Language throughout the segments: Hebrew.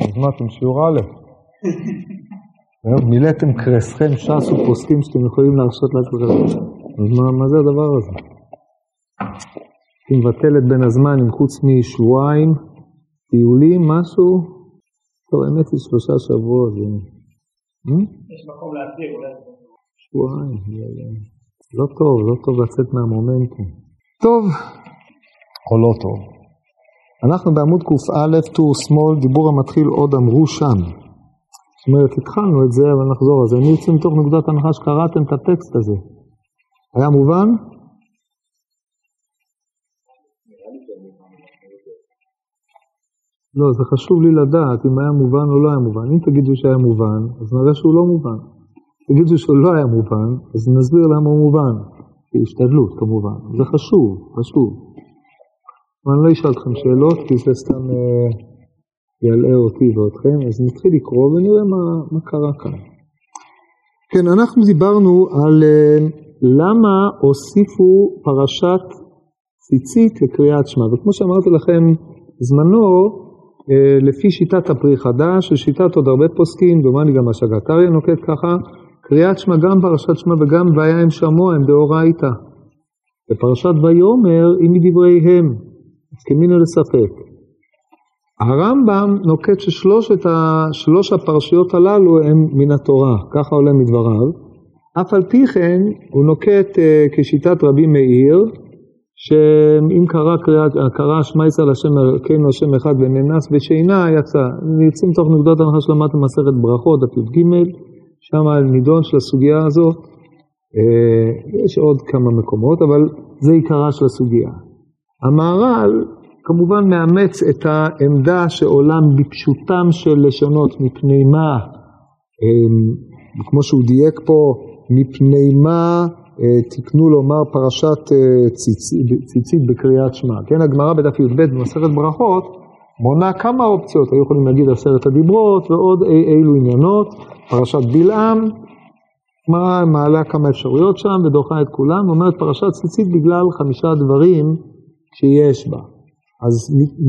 אז מה אתם שיעור א'? מילאתם קרסכם ש"ס ופוסקים שאתם יכולים להרשות לעצמכם. אז מה, מה זה הדבר הזה? היא מבטלת בין הזמנים חוץ משבועיים, טיולים, משהו? טוב, האמת היא שלושה שבועות. אה? יש מקום להסביר, אולי. שבועיים, לא טוב, לא טוב לצאת מהמומנטום. טוב, או לא טוב. אנחנו בעמוד קא, טור שמאל, דיבור המתחיל עוד אמרו שם. זאת אומרת, התחלנו את זה, אבל נחזור על זה. אני יוצא מתוך נקודת הנחה שקראתם את הטקסט הזה. היה מובן? לא, זה חשוב לי לדעת אם היה מובן או לא היה מובן. אם תגידו שהיה מובן, אז נראה שהוא לא מובן. תגידו שהוא לא היה מובן, אז נסביר למה הוא מובן. בהשתדלות כמובן. זה חשוב, חשוב. אני לא אשאל אתכם שאלות, כי זה סתם אה, ילאה אותי ואתכם, אז נתחיל לקרוא ונראה מה, מה קרה כאן. כן, אנחנו דיברנו על אה, למה הוסיפו פרשת ציצית לקריאת שמע, וכמו שאמרתי לכם זמנו, אה, לפי שיטת הפרי חדש, ושיטת עוד הרבה פוסקים, דומני גם השגת אריה נוקט ככה, קריאת שמע גם פרשת שמע וגם והיה הם שמוע הם דאורייתא. בפרשת ויאמר היא מדבריהם, הסכמינו לספק. הרמב"ם נוקט ששלושת ה, הפרשיות הללו הם מן התורה, ככה עולה מדבריו. אף על פי כן הוא נוקט uh, כשיטת רבי מאיר, שאם קרא, קרא שמע ישראל השם אלוקינו השם אחד ונאנס בשינה יצא. יוצאים מתוך נקודות הנחה שלמדתם מסכת ברכות, דף י"ג, שם הנידון של הסוגיה הזו. אה, יש עוד כמה מקומות, אבל זה עיקרה של הסוגיה. המהר"ל כמובן מאמץ את העמדה שעולם בפשוטם של לשונות, מפני מה, אה, כמו שהוא דייק פה, מפני מה אה, תקנו לומר פרשת ציצית, ציצית בקריאת שמע. כן, הגמרא בדף י"ב במסכת ברכות מונה כמה אופציות, היו יכולים להגיד עשרת הדיברות ועוד אי אילו עניינות, פרשת בלעם, מעלה כמה אפשרויות שם ודוחה את כולם, אומרת פרשת ציצית בגלל חמישה דברים שיש בה. אז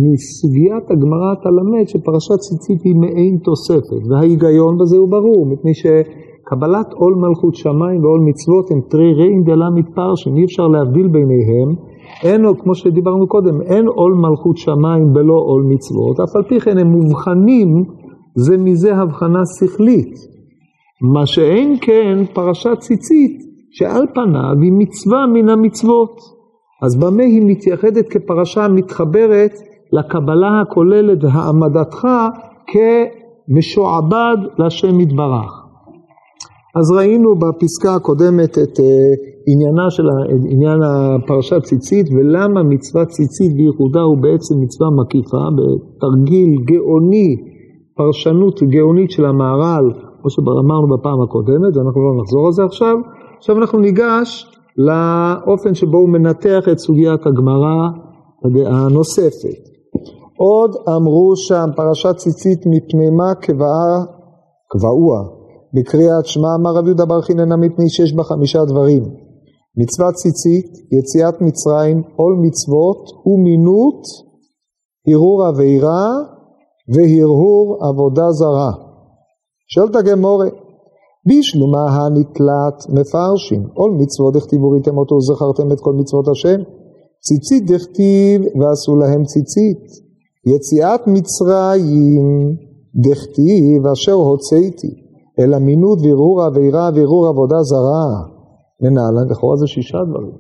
מסוגיית הגמרא אתה למד שפרשת ציצית היא מעין תוספת, וההיגיון בזה הוא ברור, מפני שקבלת עול מלכות שמיים ועול מצוות הם תרי רעים דלה מתפרשים, אי אפשר להבדיל ביניהם, אין, כמו שדיברנו קודם, אין עול מלכות שמיים בלא עול מצוות, אף על פי כן הם מובחנים זה מזה הבחנה שכלית. מה שאין כן פרשת ציצית, שעל פניו היא מצווה מן המצוות. אז במה היא מתייחדת כפרשה מתחברת לקבלה הכוללת העמדתך כמשועבד להשם יתברך. אז ראינו בפסקה הקודמת את uh, עניינה של עניין הפרשת ציצית ולמה מצוות ציצית בייחודה הוא בעצם מצווה מקיפה בתרגיל גאוני, פרשנות גאונית של המהר"ל, כמו שאמרנו בפעם הקודמת, ואנחנו לא נחזור על זה עכשיו. עכשיו אנחנו ניגש לאופן שבו הוא מנתח את סוגיית הגמרא הנוספת. עוד אמרו שם פרשת ציצית מפני מה קבעה, קבעוה, בקריאת שמע אמר רבי יהודה בר חיננה מפני שיש בה חמישה דברים. מצוות ציצית, יציאת מצרים, עול מצוות ומינות, הרהור עבירה והרהור עבודה זרה. שואלת הגמורה, בשלומה הנתלת מפרשים, עול מצוות דכתיבו ראיתם אותו וזכרתם את כל מצוות השם, ציצית דכתיב ועשו להם ציצית, יציאת מצרים דכתיב אשר הוצאתי, אלא מינות והרהור עבירה והרהור עבודה זרה. לנהלן, לכאורה זה שישה דברים.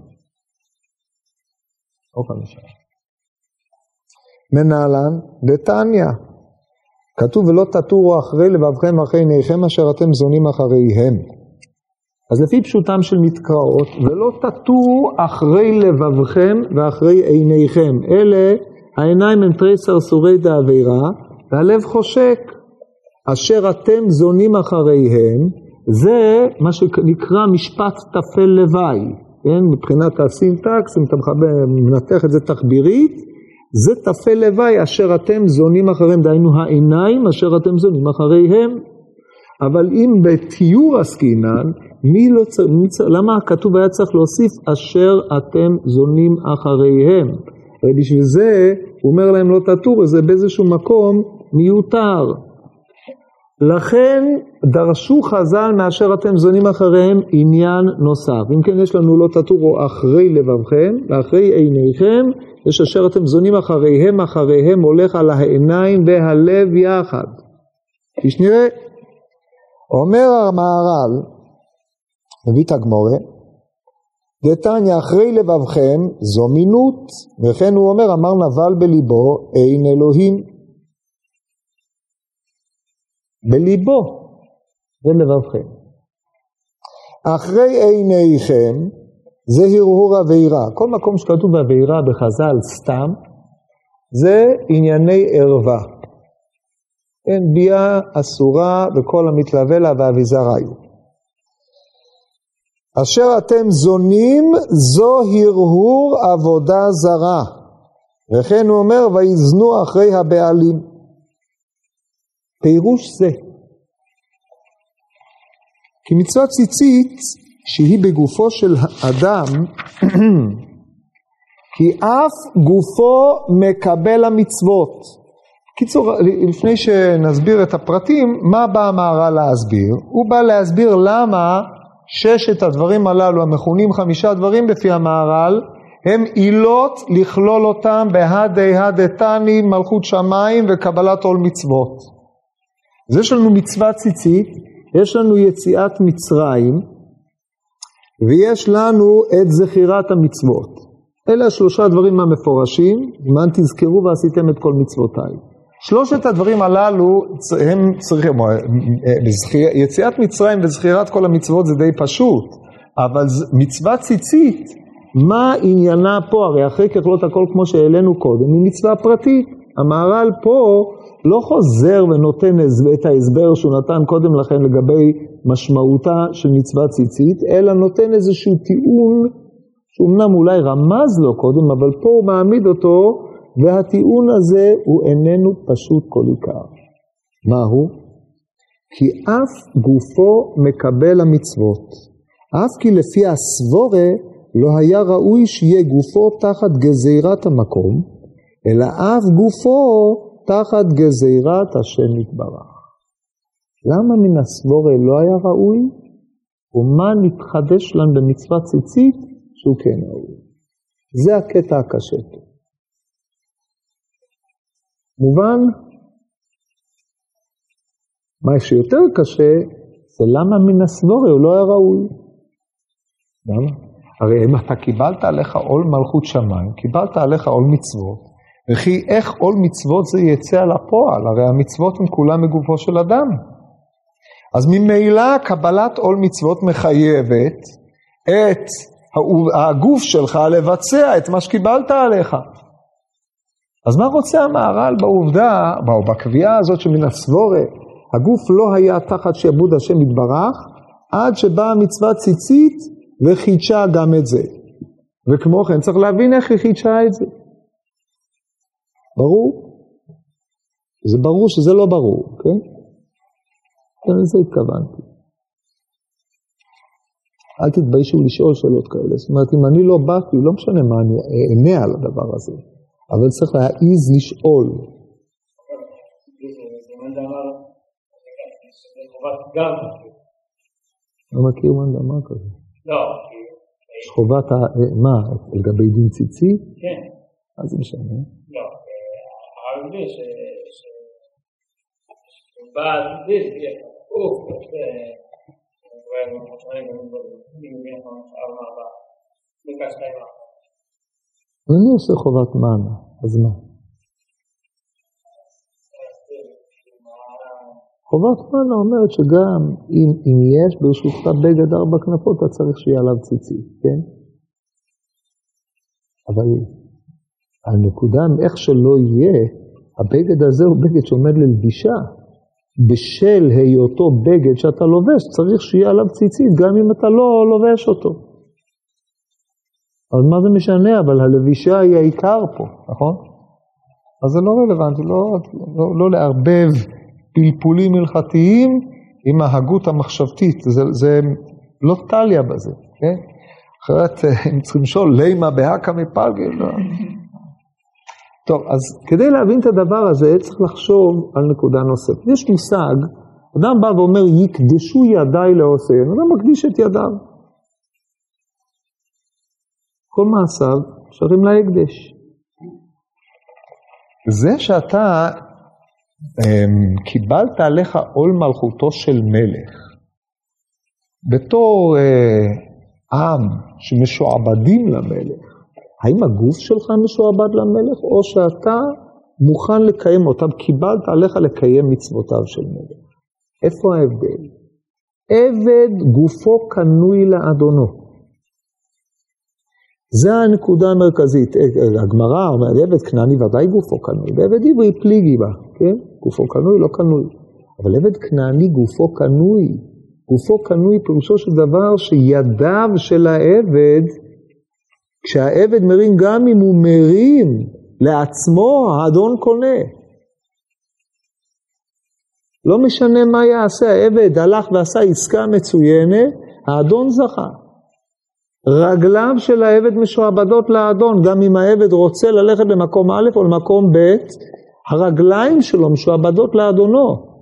או חמישה. מנהלן, דתניא. כתוב ולא תטורו אחרי לבבכם אחרי עיניכם אשר אתם זונים אחריהם. אז לפי פשוטם של מתקראות, ולא תטורו אחרי לבבכם ואחרי עיניכם. אלה העיניים הם תרי סרסורי דאבירה, והלב חושק. אשר אתם זונים אחריהם, זה מה שנקרא משפט טפל לוואי, כן? מבחינת הסינטקס, אם אתה מנתח את זה תחבירית, זה טפל לוואי אשר אתם זונים אחריהם, דהיינו העיניים אשר אתם זונים אחריהם. אבל אם בתיאור עסקינן, מי לא צריך, מי צריך, למה הכתוב היה צריך להוסיף אשר אתם זונים אחריהם? ובשביל זה הוא אומר להם לא תטורו, זה באיזשהו מקום מיותר. לכן דרשו חז"ל מאשר אתם זונים אחריהם עניין נוסף. אם כן יש לנו לא תטורו אחרי לבבכם ואחרי עיניכם, יש אשר אתם זונים אחריהם, אחריהם הולך על העיניים והלב יחד. כפי שנראה, אומר המהר"ל, מביא את הגמורה, דתניא אחרי לבבכם זו מינות, וכן הוא אומר אמר נבל בליבו אין אלוהים. בליבו ולבבכם. אחרי עיניכם זה הרהור אבירה. כל מקום שכתוב אבירה בחז"ל סתם, זה ענייני ערווה. אין ביאה אסורה וכל המתלווה לה ואביזר היו. אשר אתם זונים זו הרהור עבודה זרה. וכן הוא אומר ויזנו אחרי הבעלים. פירוש זה. כי מצוות ציצית שהיא בגופו של אדם, כי אף גופו מקבל המצוות. קיצור, לפני שנסביר את הפרטים, מה בא המהר"ל להסביר? הוא בא להסביר למה ששת הדברים הללו, המכונים חמישה דברים בפי המהר"ל, הם עילות לכלול אותם בהדי הדתני מלכות שמיים וקבלת עול מצוות. אז יש לנו מצווה ציצית, יש לנו יציאת מצרים, ויש לנו את זכירת המצוות. אלה השלושה הדברים המפורשים, למען תזכרו ועשיתם את כל מצוותיי. שלושת הדברים הללו הם צריכים, יציאת מצרים וזכירת כל המצוות זה די פשוט, אבל מצווה ציצית, מה עניינה פה? הרי אחרי ככלות הכל כמו שהעלינו קודם, היא מצווה פרטית. המהר"ל פה לא חוזר ונותן את ההסבר שהוא נתן קודם לכן לגבי משמעותה של מצווה ציצית, אלא נותן איזשהו טיעון שאומנם אולי רמז לו קודם, אבל פה הוא מעמיד אותו, והטיעון הזה הוא איננו פשוט כל עיקר. מהו? כי אף גופו מקבל המצוות, אף כי לפי הסבורה לא היה ראוי שיהיה גופו תחת גזירת המקום, אלא אף גופו תחת גזירת השם יתברך. למה מן הסבורה לא היה ראוי? ומה נתחדש לנו במצוות ציצית שהוא כן ראוי? זה הקטע הקשה פה. מובן? מה שיותר קשה זה למה מן הסבורה הוא לא היה ראוי. למה? הרי אם אתה קיבלת עליך עול מלכות שמיים, קיבלת עליך עול מצוות, וכי איך עול מצוות זה יצא על הפועל, הרי המצוות הן כולן מגופו של אדם. אז ממילא קבלת עול מצוות מחייבת את הגוף שלך לבצע את מה שקיבלת עליך. אז מה רוצה המהר"ל בעובדה, או בקביעה הזאת שמן הסבורה, הגוף לא היה תחת שעבוד השם יתברך, עד שבאה מצווה ציצית וחידשה גם את זה. וכמו כן צריך להבין איך היא חידשה את זה. ברור? זה ברור שזה לא ברור, כן? כן, לזה התכוונתי. אל תתביישו לשאול שאלות כאלה. זאת אומרת, אם אני לא באתי, לא משנה מה אני אענה על הדבר הזה, אבל צריך להעיז לשאול. לא מכיר מאן דאמר כזה. לא. יש חובת. מה, לגבי דין ציצי? כן. מה זה משנה? לא. הערבי שבעל דין יהיה כפוף, אני עושה חובת מנה, אז מה? חובת מנה אומרת שגם אם יש ברשותך בגד ארבע כנפות, אתה צריך שיהיה עליו ציצית, כן? אבל הנקודה, איך שלא יהיה, הבגד הזה הוא בגד שעומד ללבישה. בשל היותו בגד שאתה לובש, צריך שיהיה עליו ציצית, גם אם אתה לא לובש אותו. אז מה זה משנה? אבל הלבישה היא העיקר פה, נכון? אז זה לא רלוונטי, לא, לא, לא לערבב פלפולים הלכתיים עם ההגות המחשבתית, זה, זה לא טליה בזה, כן? אחרת, אם צריכים לשאול, לימה בהקה מפלגל. טוב, אז כדי להבין את הדבר הזה צריך לחשוב על נקודה נוספת. יש מושג, אדם בא ואומר, יקדשו ידיי לעושיהם, אדם מקדיש את ידיו. כל מעשיו שרים להקדש. זה שאתה um, קיבלת עליך עול מלכותו של מלך, בתור uh, עם שמשועבדים למלך, האם הגוף שלך משועבד למלך, או שאתה מוכן לקיים אותם, קיבלת עליך לקיים מצוותיו של מלך? איפה ההבדל? עבד גופו קנוי לאדונו. זה הנקודה המרכזית. הגמרא אומרת, עבד כנעני ודאי גופו קנוי, ועבד עברי פליגי בה, כן? גופו קנוי, לא קנוי. אבל עבד כנעני גופו קנוי. גופו קנוי פירושו של דבר שידיו של העבד כשהעבד מרים, גם אם הוא מרים לעצמו, האדון קונה. לא משנה מה יעשה, העבד הלך ועשה עסקה מצוינת, האדון זכה. רגליו של העבד משועבדות לאדון, גם אם העבד רוצה ללכת למקום א' או למקום ב', הרגליים שלו משועבדות לאדונו.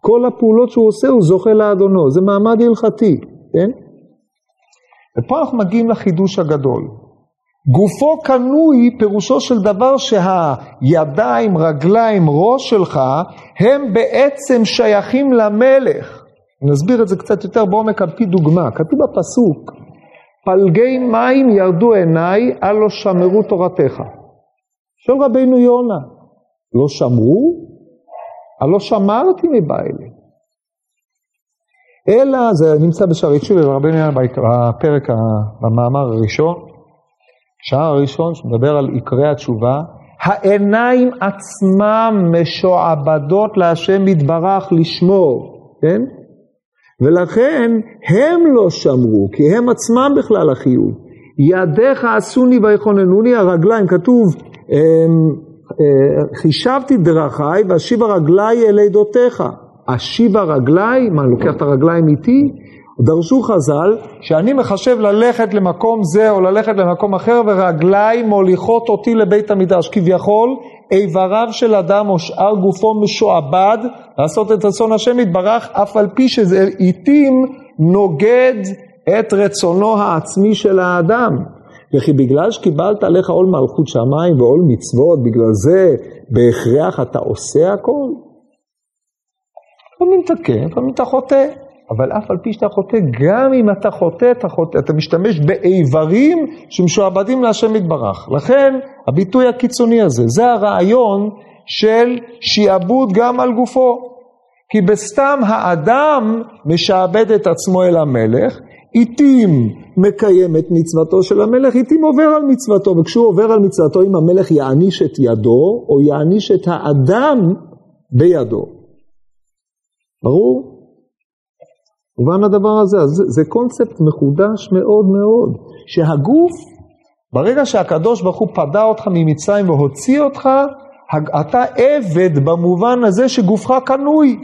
כל הפעולות שהוא עושה הוא זוכה לאדונו, זה מעמד הלכתי, כן? ופה אנחנו מגיעים לחידוש הגדול. גופו קנוי פירושו של דבר שהידיים, רגליים, ראש שלך הם בעצם שייכים למלך. נסביר את זה קצת יותר בעומק על פי דוגמה. כתוב בפסוק, פלגי מים ירדו עיניי, הלא שמרו תורתך. שואל רבינו יונה, לא שמרו? הלא שמרתי מבעלי. אלא זה נמצא בשערי תשובה, ורבי יונה בפרק, במאמר הראשון, שער הראשון שמדבר על עיקרי התשובה, העיניים עצמם משועבדות להשם יתברך לשמור, כן? ולכן הם לא שמרו, כי הם עצמם בכלל החיוב. ידיך עשוני ויכוננוני, הרגליים, כתוב, אמ, אה, חישבתי דרכיי ואשיבה רגליי אל עדותיך. אשיבה רגליי, מה, לוקח את הרגליים איתי? דרשו חז"ל שאני מחשב ללכת למקום זה או ללכת למקום אחר ורגליי מוליכות אותי לבית המדרש. כביכול איבריו של אדם או שאר גופו משועבד לעשות את רצון השם יתברך אף על פי שזה עיתים נוגד את רצונו העצמי של האדם. וכי בגלל שקיבלת עליך עול מלכות שמיים ועול מצוות, בגלל זה בהכרח אתה עושה הכל? לפעמים אתה כן, לפעמים אתה חוטא. אבל אף על פי שאתה חוטא, גם אם אתה חוטא, אתה חוטא, אתה משתמש באיברים שמשועבדים להשם יתברך. לכן הביטוי הקיצוני הזה, זה הרעיון של שיעבוד גם על גופו. כי בסתם האדם משעבד את עצמו אל המלך, עיתים מקיים את מצוותו של המלך, עיתים עובר על מצוותו, וכשהוא עובר על מצוותו, אם המלך יעניש את ידו, או יעניש את האדם בידו. ברור? מובן הדבר הזה, זה, זה קונספט מחודש מאוד מאוד, שהגוף, ברגע שהקדוש ברוך הוא פדה אותך ממצרים והוציא אותך, אתה עבד במובן הזה שגופך קנוי.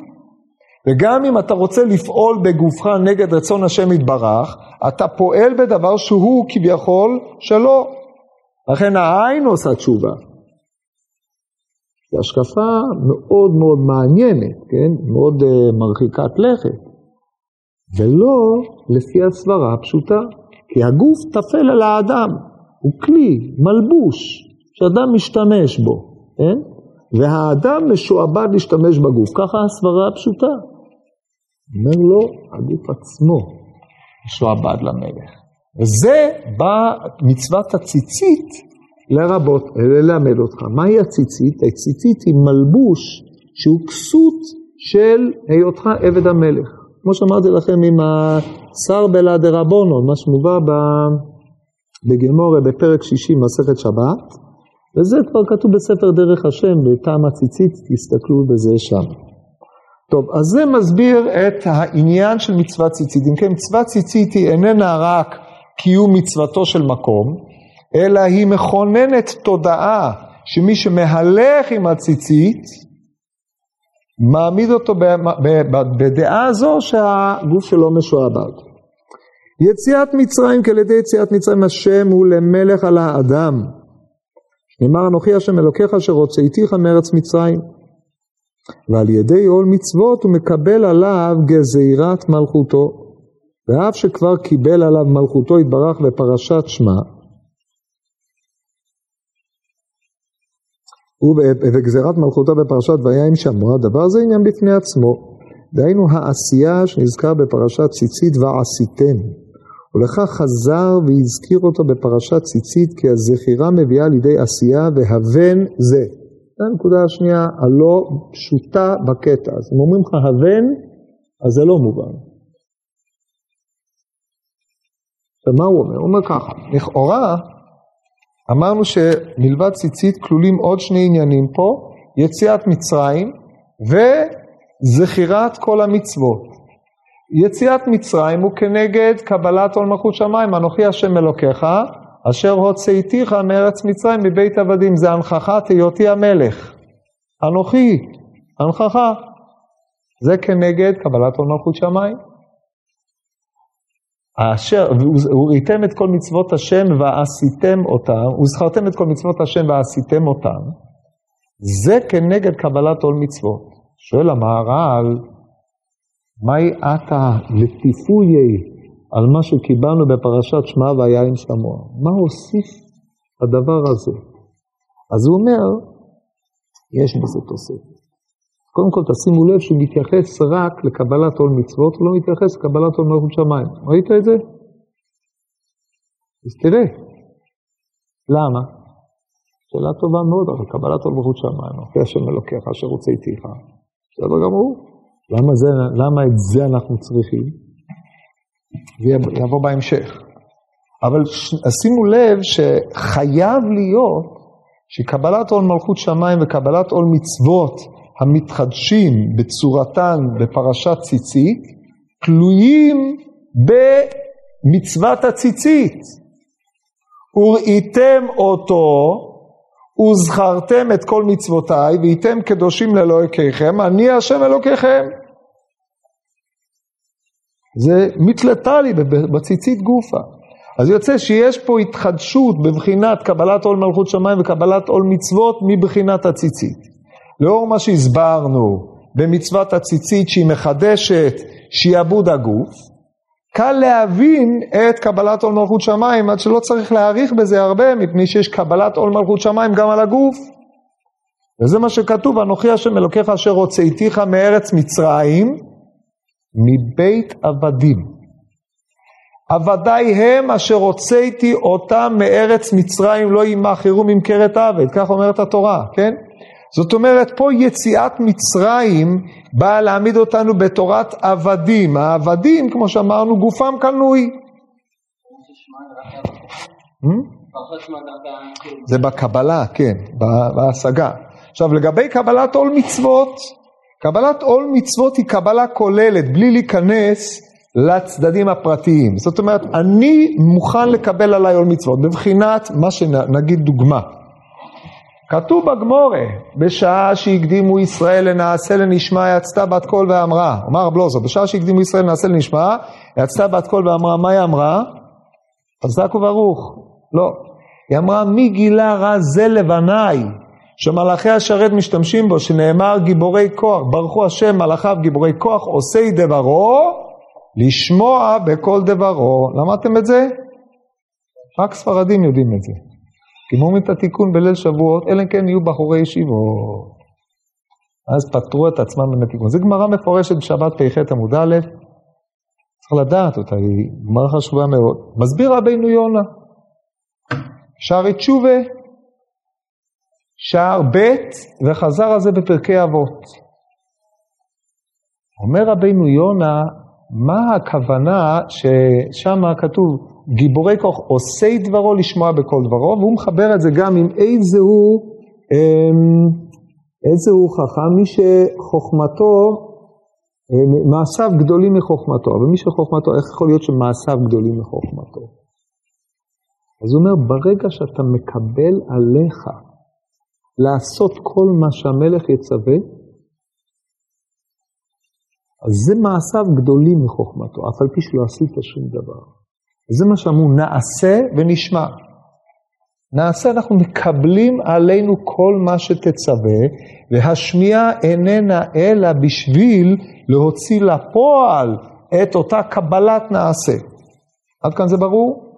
וגם אם אתה רוצה לפעול בגופך נגד רצון השם יתברך, אתה פועל בדבר שהוא כביכול שלו. לכן העין עושה תשובה. זו השקפה מאוד מאוד מעניינת, כן? מאוד uh, מרחיקת לכת. ולא לפי הסברה הפשוטה. כי הגוף טפל על האדם, הוא כלי, מלבוש, שאדם משתמש בו, כן? והאדם משועבד להשתמש בגוף, ככה הסברה הפשוטה. אומר לו, הגוף עצמו משועבד למלך. וזה בא מצוות הציצית לרבות, ללמד אותך. מהי הציצית? הציצית היא מלבוש שהוא כסות של היותך עבד המלך. כמו שאמרתי לכם עם השר בלה דרבונו, מה שמובא בגמורה בפרק שישי מסכת שבת, וזה כבר כתוב בספר דרך השם, בטעם הציצית, תסתכלו בזה שם. טוב, אז זה מסביר את העניין של מצוות ציצית. אם כן, מצוות ציצית היא איננה רק קיום מצוותו של מקום, אלא היא מכוננת תודעה שמי שמהלך עם הציצית, מעמיד אותו בדעה הזו שהגוף שלו משועבד. יציאת מצרים, כי על ידי יציאת מצרים השם הוא למלך על האדם, נאמר אנוכי השם אלוקיך אשר הוצאתיך מארץ מצרים. ועל ידי עול מצוות הוא מקבל עליו גזירת מלכותו. ואף שכבר קיבל עליו מלכותו יתברך בפרשת שמע, וגזירת מלכותו בפרשת ויין שמוע, דבר זה עניין בפני עצמו. דהיינו העשייה שנזכר בפרשת ציצית ועשיתם. ולכך חזר והזכיר אותו בפרשת ציצית כי הזכירה מביאה לידי עשייה והבן זה. זו הנקודה השנייה הלא פשוטה בקטע. אז אם אומרים לך הבן, אז זה לא מובן. ומה הוא אומר? הוא אומר ככה, לכאורה אמרנו שמלבד ציצית כלולים עוד שני עניינים פה, יציאת מצרים וזכירת כל המצוות. יציאת מצרים הוא כנגד קבלת עול מלכות שמיים, אנוכי השם אלוקיך, אשר הוצאתיך מארץ מצרים מבית עבדים, זה הנכחת היותי המלך. אנוכי, הנכחה. זה כנגד קבלת עול מלכות שמיים. אשר, הוא ריתם את כל מצוות השם ועשיתם אותם, וזכרתם את כל מצוות השם ועשיתם אותם, זה כנגד קבלת עול מצוות. שואל המהר"ל, מהי עתה לטיפויי על מה שקיבלנו בפרשת שמע והיין שמוע? מה הוסיף הדבר הזה? אז הוא אומר, יש בזה תוספת. קודם כל תשימו לב שהוא מתייחס רק לקבלת עול מצוות, הוא לא מתייחס לקבלת עול מלכות שמיים. ראית את זה? אז תראה. למה? שאלה טובה מאוד, אבל קבלת עול מלכות שמיים, אחרי השם אלוקיך אשר רוצה איתיך. בסדר גמור. למה, זה, למה את זה אנחנו צריכים? זה יבוא בהמשך. אבל שימו לב שחייב להיות שקבלת עול מלכות שמיים וקבלת עול מצוות המתחדשים בצורתן בפרשת ציצית, תלויים במצוות הציצית. וראיתם אותו וזכרתם את כל מצוותיי והייתם קדושים לאלוהיכם, אני השם אלוקיכם. זה מתלתה לי בציצית גופה. אז יוצא שיש פה התחדשות בבחינת קבלת עול מלכות שמיים וקבלת עול מצוות מבחינת הציצית. לאור מה שהסברנו במצוות הציצית שהיא מחדשת שיעבוד הגוף, קל להבין את קבלת עול מלכות שמיים עד שלא צריך להעריך בזה הרבה מפני שיש קבלת עול מלכות שמיים גם על הגוף. וזה מה שכתוב, אנוכי השם אלוקיך אשר הוצאתיך מארץ מצרים מבית עבדים. עבדי הם אשר הוצאתי אותם מארץ מצרים לא ימאכרו ממכרת עבד, כך אומרת התורה, כן? זאת אומרת, פה יציאת מצרים באה להעמיד אותנו בתורת עבדים. העבדים, כמו שאמרנו, גופם קנוי. זה בקבלה, כן, בהשגה. עכשיו, לגבי קבלת עול מצוות, קבלת עול מצוות היא קבלה כוללת, בלי להיכנס לצדדים הפרטיים. זאת אומרת, אני מוכן לקבל עליי עול מצוות, בבחינת, מה שנגיד דוגמה. כתוב בגמורה, בשעה שהקדימו ישראל לנעשה לנשמע יצתה בת קול ואמרה, אמר רב לוזו, בשעה שהקדימו ישראל לנעשה לנשמע, יצתה בת קול ואמרה, מה היא אמרה? חזק וברוך. לא. היא אמרה, מי גילה רע זה לבניי, שמלאכי השרת משתמשים בו, שנאמר גיבורי כוח, ברכו השם מלאכיו גיבורי כוח, עושי דברו, לשמוע בכל דברו. למדתם את זה? רק ספרדים יודעים את זה. גמרו את התיקון בליל שבועות, אלא אם כן יהיו בחורי ישיבות. אז פטרו את עצמם מן התיקון. זו גמרא מפורשת בשבת פ"ח עמוד א', צריך לדעת אותה, היא גמרא חשובה מאוד. מסביר רבינו יונה, שערי תשובה, שער ב' וחזר על זה בפרקי אבות. אומר רבינו יונה, מה הכוונה ששם כתוב גיבורי כוח עושי דברו לשמוע בכל דברו, והוא מחבר את זה גם עם איזהו, אמ, איזהו חכם, מי שחוכמתו, אמ, מעשיו גדולים מחוכמתו, אבל מי שחוכמתו, איך יכול להיות שמעשיו גדולים מחוכמתו? אז הוא אומר, ברגע שאתה מקבל עליך לעשות כל מה שהמלך יצווה, אז זה מעשיו גדולים מחוכמתו, אף על פי שלא עשית שום דבר. זה מה שאמרו, נעשה ונשמע. נעשה, אנחנו מקבלים עלינו כל מה שתצווה, והשמיעה איננה אלא בשביל להוציא לפועל את אותה קבלת נעשה. עד כאן זה ברור?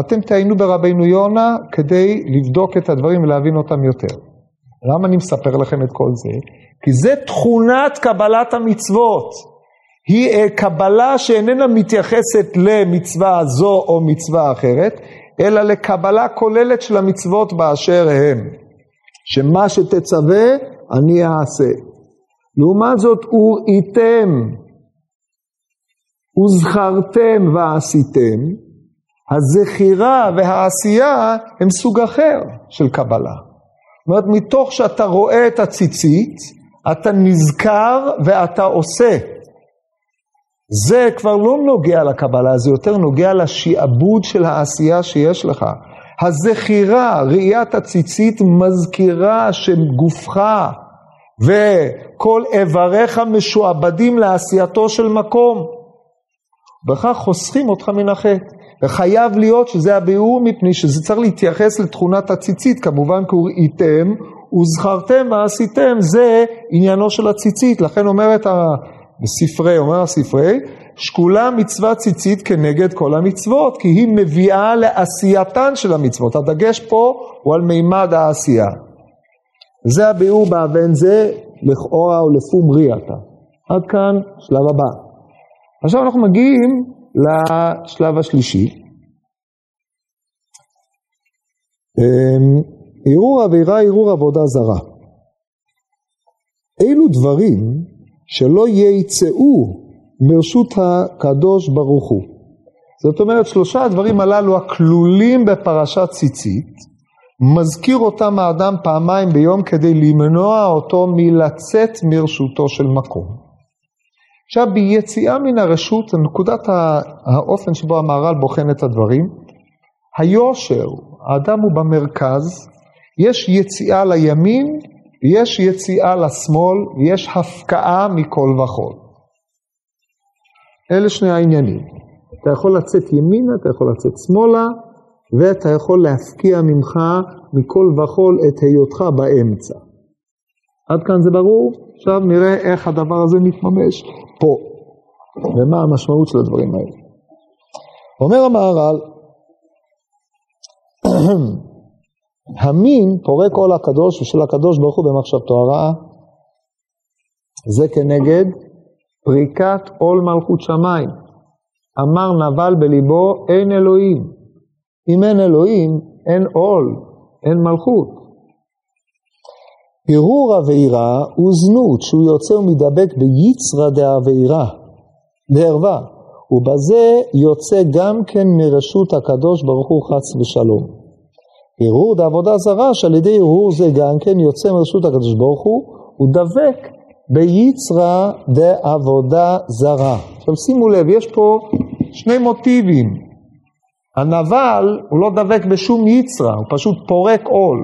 אתם תעיינו ברבינו יונה כדי לבדוק את הדברים ולהבין אותם יותר. למה אני מספר לכם את כל זה? כי זה תכונת קבלת המצוות. היא אה, קבלה שאיננה מתייחסת למצווה זו או מצווה אחרת, אלא לקבלה כוללת של המצוות באשר הם. שמה שתצווה, אני אעשה. לעומת זאת, וראיתם, וזכרתם ועשיתם, הזכירה והעשייה הם סוג אחר של קבלה. זאת אומרת, מתוך שאתה רואה את הציצית, אתה נזכר ואתה עושה. זה כבר לא נוגע לקבלה, זה יותר נוגע לשעבוד של העשייה שיש לך. הזכירה, ראיית הציצית, מזכירה שגופך וכל איבריך משועבדים לעשייתו של מקום. בכך חוסכים אותך מן החטא. וחייב להיות שזה הביאור מפני שזה צריך להתייחס לתכונת הציצית, כמובן כי ראיתם וזכרתם ועשיתם, זה עניינו של הציצית, לכן אומרת הספרי, אומר הספרי, שקולה מצווה ציצית כנגד כל המצוות, כי היא מביאה לעשייתן של המצוות. הדגש פה הוא על מימד העשייה. זה הביאור באבן זה, לכאורה או לפום ריאתה. עד כאן, שלב הבא. עכשיו אנחנו מגיעים לשלב השלישי. אמ, ערעור עבירה, ערעור עבודה זרה. אילו דברים שלא ייצאו מרשות הקדוש ברוך הוא. זאת אומרת, שלושה הדברים הללו הכלולים בפרשת ציצית, מזכיר אותם האדם פעמיים ביום כדי למנוע אותו מלצאת מרשותו של מקום. עכשיו, ביציאה מן הרשות, נקודת האופן שבו המהר"ל בוחן את הדברים, היושר, האדם הוא במרכז, יש יציאה לימין, יש יציאה לשמאל, ויש הפקעה מכל וכל. אלה שני העניינים. אתה יכול לצאת ימינה, אתה יכול לצאת שמאלה, ואתה יכול להפקיע ממך מכל וכל את היותך באמצע. עד כאן זה ברור? עכשיו נראה איך הדבר הזה מתממש פה, ומה המשמעות של הדברים האלה. אומר המהר"ל, המין פורק עול הקדוש ושל הקדוש ברוך הוא במחשבתו הרעה, זה כנגד פריקת עול מלכות שמיים. אמר נבל בליבו, אין אלוהים. אם אין אלוהים, אין עול, אין מלכות. הרהור עבירה הוא זנות, שהוא יוצא ומדבק ביצרא דעבירה, בערווה, ובזה יוצא גם כן מרשות הקדוש ברוך הוא חס ושלום. הרהור דעבודה זרה, שעל ידי הרהור זה גם כן יוצא מרשות הקדוש ברוך הוא, הוא דבק ביצרא דעבודה זרה. עכשיו שימו לב, יש פה שני מוטיבים. הנבל הוא לא דבק בשום יצרא, הוא פשוט פורק עול.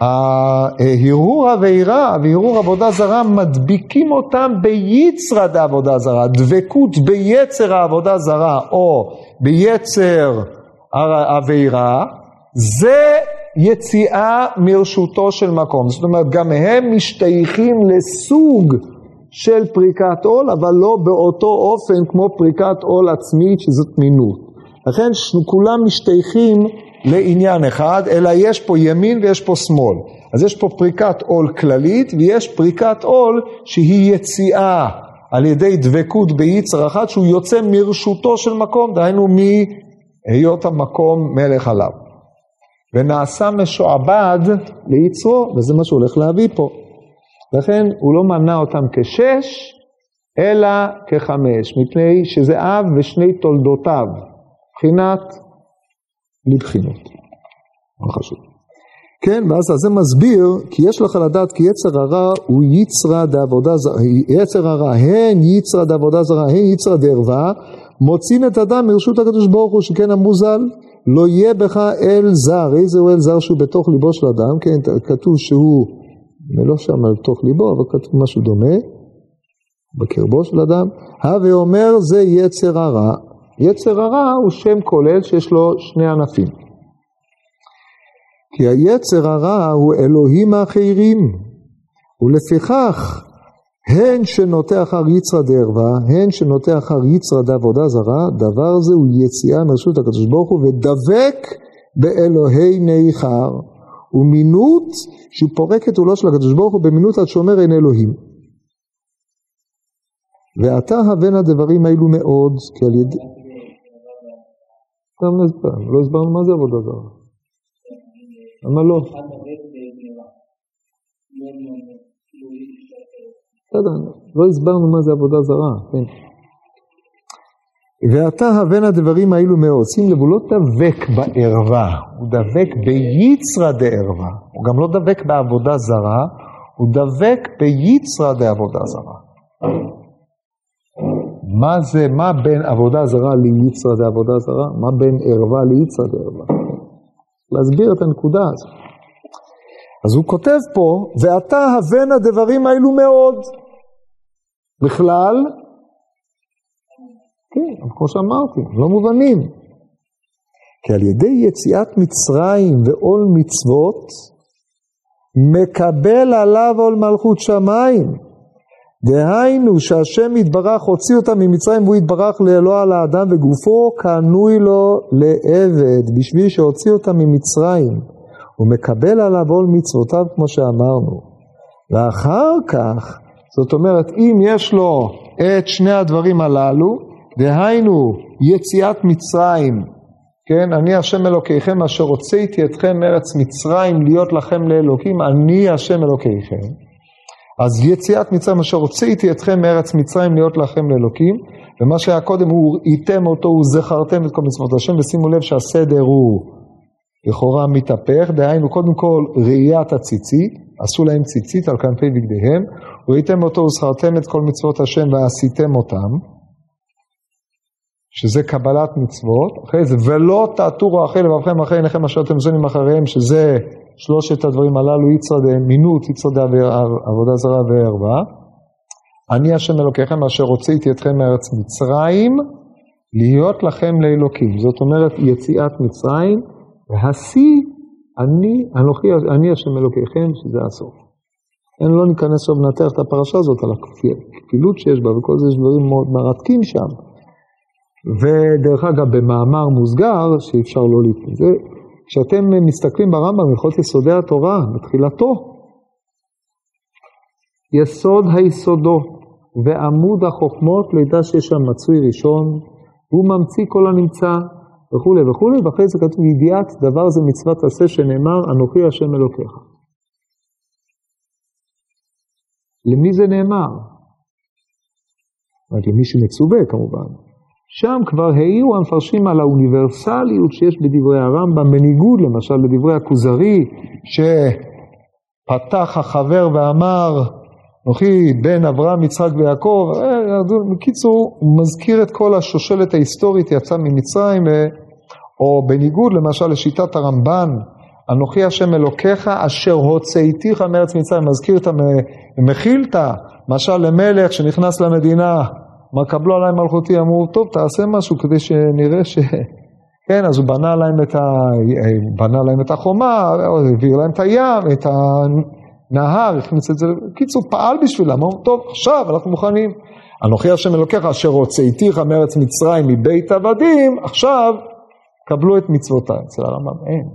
ההרהור עבירה והרהור עבודה זרה מדביקים אותם ביצרא דעבודה זרה, דבקות ביצר העבודה זרה או ביצר עבירה, זה יציאה מרשותו של מקום. זאת אומרת, גם הם משתייכים לסוג של פריקת עול, אבל לא באותו אופן כמו פריקת עול עצמית שזאת מינות. לכן כולם משתייכים לעניין אחד, אלא יש פה ימין ויש פה שמאל. אז יש פה פריקת עול כללית ויש פריקת עול שהיא יציאה על ידי דבקות ביצר אחד שהוא יוצא מרשותו של מקום, דהיינו מהיות המקום מלך עליו. ונעשה משועבד ליצרו, וזה מה שהוא הולך להביא פה. לכן הוא לא מנה אותם כשש, אלא כחמש, מפני שזה אב ושני תולדותיו, מבחינת לבחינות. מה חשוב. כן, ואז זה מסביר, כי יש לך לדעת כי יצר הרע הוא יצרא דעבודה זרה, יצר הרע, הן יצרא דעבודה זרה, הן יצרא דערווה, מוצאים את אדם מרשות הקדוש ברוך הוא, שכן המוזל, לא יהיה בך אל זר, איזה הוא אל זר שהוא בתוך ליבו של אדם, כן, כתוב שהוא, לא שם על תוך ליבו, אבל כתוב משהו דומה, בקרבו של אדם, הווה אומר זה יצר הרע, יצר הרע הוא שם כולל שיש לו שני ענפים. כי היצר הרע הוא אלוהים האחרים, ולפיכך הן שנוטה אחר יצרא דערווה, הן שנוטה אחר יצרא דעבודה זרה, דבר זה הוא יציאה מרשות הקדוש ברוך הוא ודבק באלוהי ניכר, ומינות שהוא פורק את עולו של הקדוש ברוך הוא במינות עד שאומר אין אלוהים. ועתה הבן הדברים האלו מאוד, כי על ידי... גם הסברנו, לא הסברנו מה זה עבודה זרה. למה לא? בסדר, לא הסברנו מה זה עבודה זרה, כן. ועתה הבן הדברים האלו מאוד, שים לב, הוא לא דבק בערווה, הוא דבק ביצרא דערווה, הוא גם לא דבק בעבודה זרה, הוא דבק ביצרא דעבודה זרה. מה זה, מה בין עבודה זרה ליצרא דעבודה זרה? מה בין ערווה ליצרא דערווה? להסביר את הנקודה הזאת. אז הוא כותב פה, ועתה הבן הדברים האלו מאוד. בכלל, כן, כמו שאמרתי, לא מובנים. כי על ידי יציאת מצרים ועול מצוות, מקבל עליו עול מלכות שמיים. דהיינו שהשם יתברך הוציא אותם ממצרים והוא יתברך לאלוה על האדם וגופו קנוי לו לעבד בשביל שהוציא אותם ממצרים. הוא מקבל עליו עול מצוותיו כמו שאמרנו. ואחר כך, זאת אומרת אם יש לו את שני הדברים הללו, דהיינו יציאת מצרים, כן, אני השם אלוקיכם אשר הוצאתי אתכם מארץ מצרים להיות לכם לאלוקים, אני השם אלוקיכם. אז יציאת מצרים אשר הוצאתי אתכם מארץ מצרים להיות לכם לאלוקים, ומה שהיה קודם הוא ראיתם אותו, הוא זכרתם את כל מצוות השם, ושימו לב שהסדר הוא לכאורה מתהפך, דהיינו קודם כל ראיית הציצית, עשו להם ציצית על כנפי בגדיהם, ראיתם אותו וזכרתם את כל מצוות השם ועשיתם אותם, שזה קבלת מצוות, אחרי זה, ולא תעטורו אחרי לבבכם אחרי עיניכם אשר אתם זונים אחריהם, שזה שלושת הדברים הללו, יצרא דמינות, יצרא דעבודה זרה וערווה. אני השם אלוקיכם אשר הוצאתי אתכם מארץ מצרים, להיות לכם לאלוקים. זאת אומרת, יציאת מצרים, והשיא, אני, אנוכי, אני השם אלוקיכם, שזה הסוף. אין לא ניכנס עכשיו לנתח את הפרשה הזאת על הכפילות שיש בה, וכל זה יש דברים מאוד מרתקים שם. ודרך אגב, במאמר מוסגר, שאי אפשר לא להתנזה, כשאתם מסתכלים ברמב"ם, הלכות יסודי התורה, בתחילתו, יסוד היסודות ועמוד החוכמות, לידע שיש שם מצוי ראשון, הוא ממציא כל הנמצא וכולי וכולי, ואחרי זה כתוב ידיעת דבר זה מצוות עשה שנאמר, אנוכי השם אלוקיך. למי זה נאמר? זאת למי שמצווה כמובן. שם כבר העירו המפרשים על האוניברסליות שיש בדברי הרמב"ם, בניגוד למשל לדברי הכוזרי, שפתח החבר ואמר, אנוכי בן אברהם, יצחק ויעקב, אה, בקיצור, הוא מזכיר את כל השושלת ההיסטורית יצא ממצרים, או בניגוד למשל לשיטת הרמב"ן, אנוכי השם אלוקיך אשר הוצאתיך מארץ מצרים, מזכיר את המכילתא, משל למלך שנכנס למדינה, מה קבלו עליי מלכותי, אמרו, טוב, תעשה משהו כדי שנראה ש... כן, אז הוא בנה להם את, ה... בנה להם את החומה, העביר להם את הים, את הנהר, הכניס את זה, בקיצור, פעל בשבילם, אמרו, טוב, עכשיו אנחנו מוכנים. אנוכי השם אלוקיך אשר הוצאתיך מארץ מצרים מבית עבדים, עכשיו קבלו את מצוותיי. אצל הרמב"ם אין.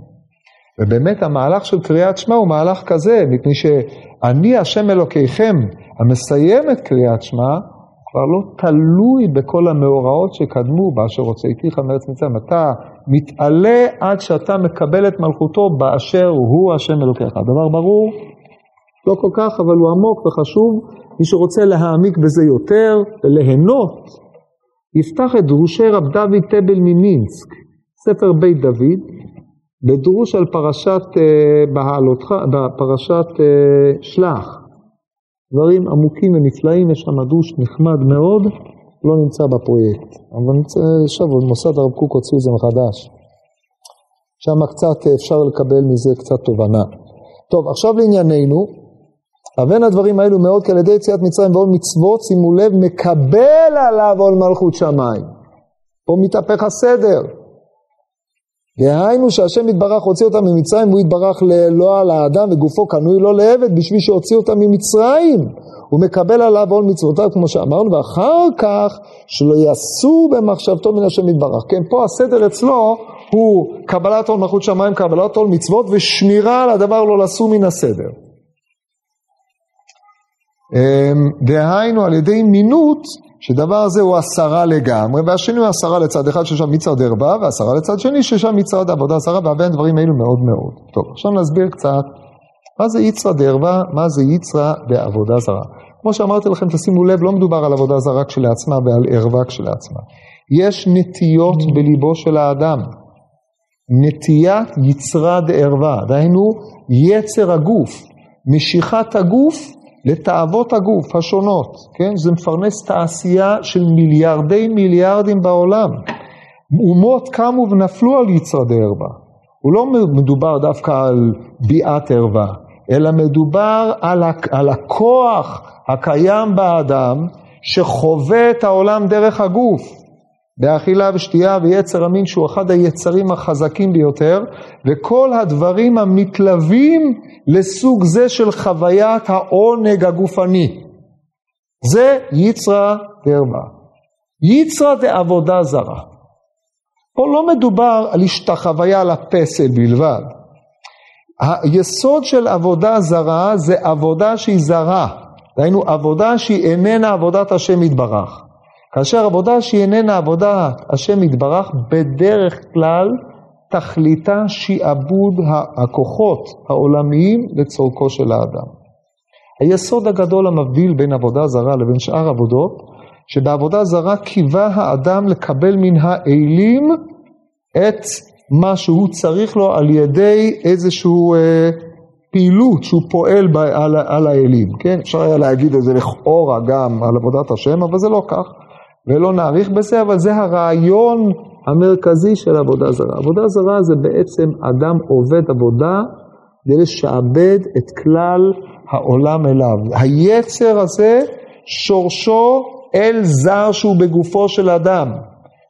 ובאמת המהלך של קריאת שמע הוא מהלך כזה, מפני שאני השם אלוקיכם המסיים את קריאת שמע, כבר לא תלוי בכל המאורעות שקדמו באשר רוצה איתיך מארץ מצרים. אתה מתעלה עד שאתה מקבל את מלכותו באשר הוא השם אלוקיך. הדבר ברור? לא כל כך, אבל הוא עמוק וחשוב. מי שרוצה להעמיק בזה יותר וליהנות, יפתח את דרושי רב דוד טבל ממינסק, ספר בית דוד, בדרוש על פרשת, אה, בהעלותך, בפרשת אה, שלח. דברים עמוקים ונפלאים, יש שם דוש נחמד מאוד, לא נמצא בפרויקט. אבל עכשיו במוסד הרב קוק הוציאו את זה מחדש. שם קצת אפשר לקבל מזה קצת תובנה. טוב, עכשיו לענייננו. הבן הדברים האלו מאוד כי על ידי יציאת מצרים ועול מצוות, שימו לב, מקבל עליו עול מלכות שמיים. פה מתהפך הסדר. דהיינו שהשם יתברך הוציא אותם ממצרים והוא יתברך לא על האדם וגופו קנוי לו לעבד בשביל שהוציא אותם ממצרים. הוא מקבל עליו עול מצוותיו כמו שאמרנו ואחר כך שלא יסור במחשבתו מן השם יתברך. כן, פה הסדר אצלו הוא קבלת עול מלכות שמיים, קבלת עול מצוות ושמירה על הדבר לא לסור מן הסדר. אמ, דהיינו על ידי מינות שדבר הזה הוא עשרה לגמרי, והשני הוא עשרה לצד אחד ששם מצעד ערווה, ועשרה לצד שני ששם מצעד עבודה זרה, והרבה דברים האלו מאוד מאוד. טוב, עכשיו נסביר קצת מה זה יצרא דערווה, מה זה יצרא בעבודה זרה. כמו שאמרתי לכם, תשימו לב, לא מדובר על עבודה זרה כשלעצמה ועל ערווה כשלעצמה. יש נטיות בליבו של האדם. נטיית יצרא דערווה, דהיינו יצר הגוף, משיכת הגוף לתאוות הגוף השונות, כן? זה מפרנס תעשייה של מיליארדי מיליארדים בעולם. אומות קמו ונפלו על יצרא דערווה. הוא לא מדובר דווקא על ביאת ערווה, אלא מדובר על, על הכוח הקיים באדם שחווה את העולם דרך הגוף. באכילה ושתייה ויצר המין שהוא אחד היצרים החזקים ביותר וכל הדברים המתלווים לסוג זה של חוויית העונג הגופני. זה יצרא דרבה. יצרא דעבודה זרה. פה לא מדובר על השתחוויה לפסל בלבד. היסוד של עבודה זרה זה עבודה שהיא זרה, דהיינו עבודה שהיא איננה עבודת השם יתברך. כאשר עבודה שהיא איננה עבודת השם יתברך, בדרך כלל תכליתה שעבוד הכוחות העולמיים לצורכו של האדם. היסוד הגדול המבדיל בין עבודה זרה לבין שאר עבודות, שבעבודה זרה קיווה האדם לקבל מן האלים את מה שהוא צריך לו על ידי איזושהי אה, פעילות שהוא פועל ב, על, על האלים, כן? אפשר היה להגיד את זה לכאורה גם על עבודת השם, אבל זה לא כך. ולא נאריך בזה, אבל זה הרעיון המרכזי של עבודה זרה. עבודה זרה זה בעצם אדם עובד עבודה כדי לשעבד את כלל העולם אליו. היצר הזה שורשו אל זר שהוא בגופו של אדם.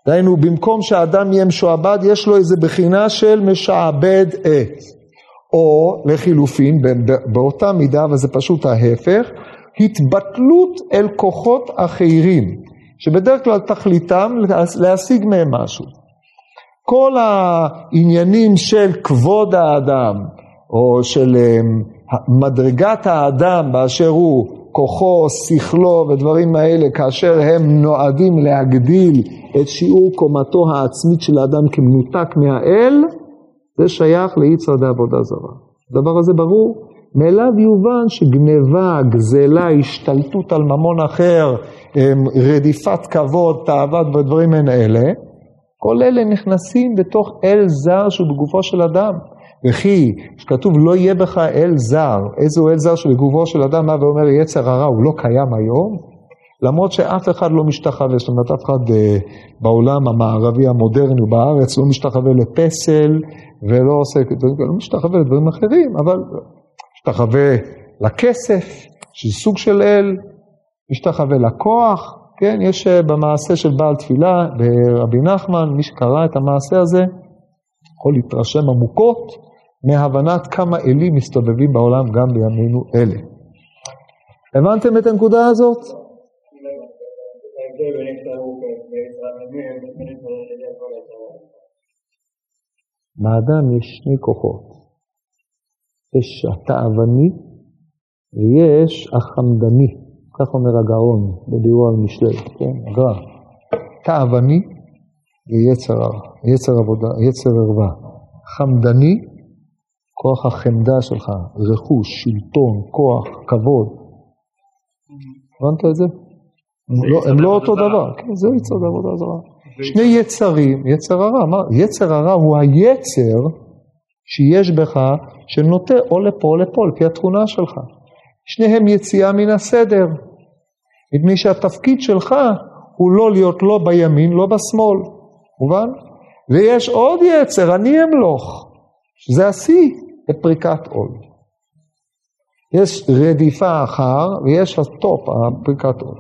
דהיינו, במקום שהאדם יהיה משועבד, יש לו איזה בחינה של משעבד את. או לחילופין, באותה מידה, וזה פשוט ההפך, התבטלות אל כוחות אחרים. שבדרך כלל תכליתם להשיג מהם משהו. כל העניינים של כבוד האדם, או של אמ, מדרגת האדם באשר הוא, כוחו, שכלו ודברים האלה, כאשר הם נועדים להגדיל את שיעור קומתו העצמית של האדם כמנותק מהאל, זה שייך ליצר עבודה זרה. הדבר הזה ברור. מאליו יובן שגניבה, גזלה, השתלטות על ממון אחר, רדיפת כבוד, תאוות ודברים מן אלה, כל אלה נכנסים בתוך אל זר שהוא בגופו של אדם. וכי, כשכתוב לא יהיה בך אל זר, איזהו אל זר שבגופו של אדם, מה ואומר יצר הרע, הוא לא קיים היום? למרות שאף אחד לא משתחווה, זאת אומרת אף אחד אה, בעולם המערבי המודרני בארץ לא משתחווה לפסל ולא עושה, לא משתחווה לדברים אחרים, אבל משתחווה לכסף, שזה סוג של אל, משתחווה לכוח, כן, יש אה, במעשה של בעל תפילה, ברבי נחמן, מי שקרא את המעשה הזה, יכול להתרשם עמוקות מהבנת כמה אלים מסתובבים בעולם גם בימינו אלה. הבנתם את הנקודה הזאת? באדם יש שני כוחות, יש התאווני ויש החמדני. כך אומר הגאון בדיור על משלי, כן, הגר"א. תאווני ויצר יצר עבודה, יצר ערווה. חמדני, כוח החמדה שלך, רכוש, שלטון, כוח, כבוד. הבנת את זה? הם לא, לא אותו דבר, כן, זה יצר בעבודה זרה. שני יצרים, יצר הרע? יצר הרע הוא היצר שיש בך שנוטה או לפה או לפה, לפי התכונה שלך. שניהם יציאה מן הסדר. מפני שהתפקיד שלך הוא לא להיות לא בימין, לא בשמאל, מובן? ויש עוד יצר, אני אמלוך, שזה השיא בפריקת עול. יש רדיפה אחר ויש הטופ, הפריקת עול.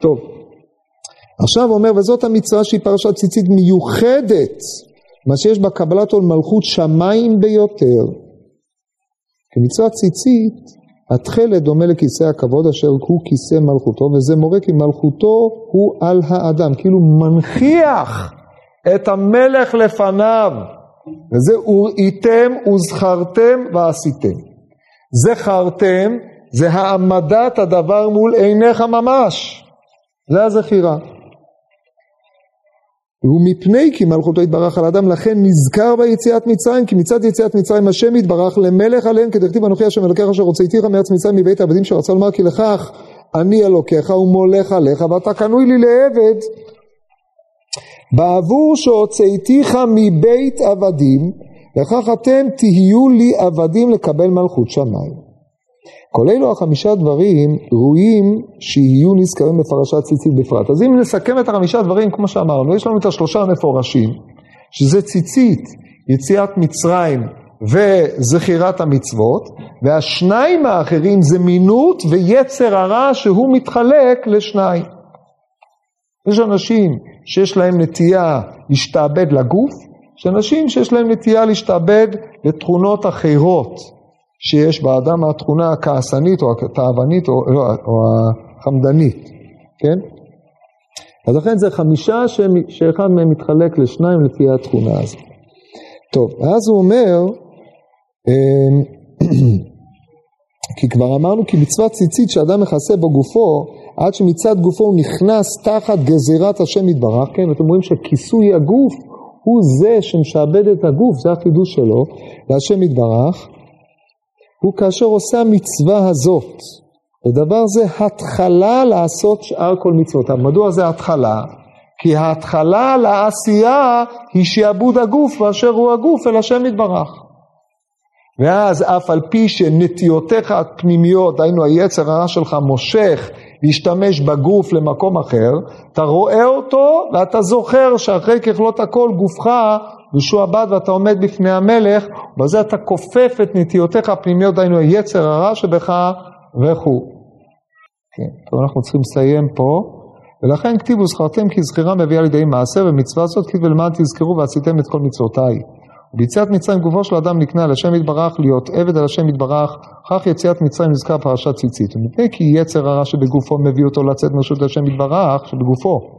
טוב, עכשיו אומר, וזאת המצווה שהיא פרשת ציצית מיוחדת מה שיש בה קבלת עול מלכות שמיים ביותר. כמצוות ציצית, התכלת דומה לכיסא הכבוד אשר הוא כיסא מלכותו, וזה מורה כי מלכותו הוא על האדם, כאילו מנכיח את המלך לפניו, וזה וראיתם וזכרתם ועשיתם. זכרתם זה העמדת הדבר מול עיניך ממש, זה הזכירה. ומפני כי מלכותו יתברך על אדם, לכן נזכר ביציאת מצרים, כי מצד יציאת מצרים השם יתברך למלך עליהם, כדכתיב אנוכי השם אלוקיך אשר הוצאתיך מארץ מצרים מבית העבדים שרצה לומר כי לכך אני אלוקיך ומולך עליך ואתה קנוי לי לעבד. בעבור שהוצאתיך מבית עבדים, לכך אתם תהיו לי עבדים לקבל מלכות שמיים. כל אלו החמישה דברים ראויים שיהיו נזכרים בפרשת ציצית בפרט. אז אם נסכם את החמישה דברים, כמו שאמרנו, יש לנו את השלושה המפורשים, שזה ציצית, יציאת מצרים וזכירת המצוות, והשניים האחרים זה מינות ויצר הרע שהוא מתחלק לשניים. יש אנשים שיש להם נטייה להשתעבד לגוף, יש אנשים שיש להם נטייה להשתעבד לתכונות אחרות. שיש באדם התכונה הכעסנית או התאוונית או, לא, או החמדנית, כן? אז לכן זה חמישה ש... שאחד מהם מתחלק לשניים לפי התכונה הזאת. טוב, אז הוא אומר, אמ, כי כבר אמרנו כי מצוות ציצית שאדם מכסה בו גופו, עד שמצד גופו הוא נכנס תחת גזירת השם יתברך, כן, אתם רואים שכיסוי הגוף הוא זה שמשעבד את הגוף, זה החידוש שלו, להשם יתברך, הוא כאשר עושה המצווה הזאת. ודבר זה התחלה לעשות שאר כל מצוותיו. מדוע זה התחלה? כי ההתחלה לעשייה היא שעבוד הגוף באשר הוא הגוף אל השם יתברך. ואז אף על פי שנטיותיך הפנימיות, דהיינו היצר הרע שלך מושך להשתמש בגוף למקום אחר, אתה רואה אותו ואתה זוכר שאחרי ככלות הכל גופך משועבד ואתה עומד בפני המלך, בזה אתה כופף את נטיותיך הפנימיות, דהיינו היצר הרע שבך וכו'. כן, טוב, אנחנו צריכים לסיים פה. ולכן כתיבו זכרתם כי זכירה מביאה לידי מעשה ומצווה זאת כי ולמען תזכרו ועשיתם את כל מצוותיי. וביציאת מצרים גופו של אדם נקנה על השם יתברך להיות עבד על השם יתברך, כך יציאת מצרים נזכר פרשת ציצית. ומפני כי יצר הרע שבגופו מביא אותו לצאת מרשות השם יתברך שבגופו.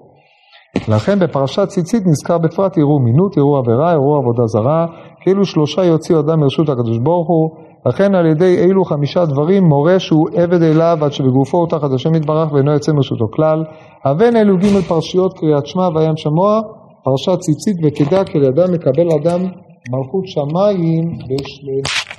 לכן בפרשת ציצית נזכר בפרט ערעור מינות, ערעור עבירה, ערעור עבודה זרה, כאילו שלושה יוציאו אדם מרשות הקדוש ברוך הוא, לכן על ידי אילו חמישה דברים מורה שהוא עבד אליו עד שבגופו הוא תחת השם יתברך ואינו יוצא מרשותו כלל. הבן אלו ג' פרשיות קריאת שמע וים שמוע, פרשת ציצית ותדע כי לידם מקבל אדם מלכות שמיים בשלם.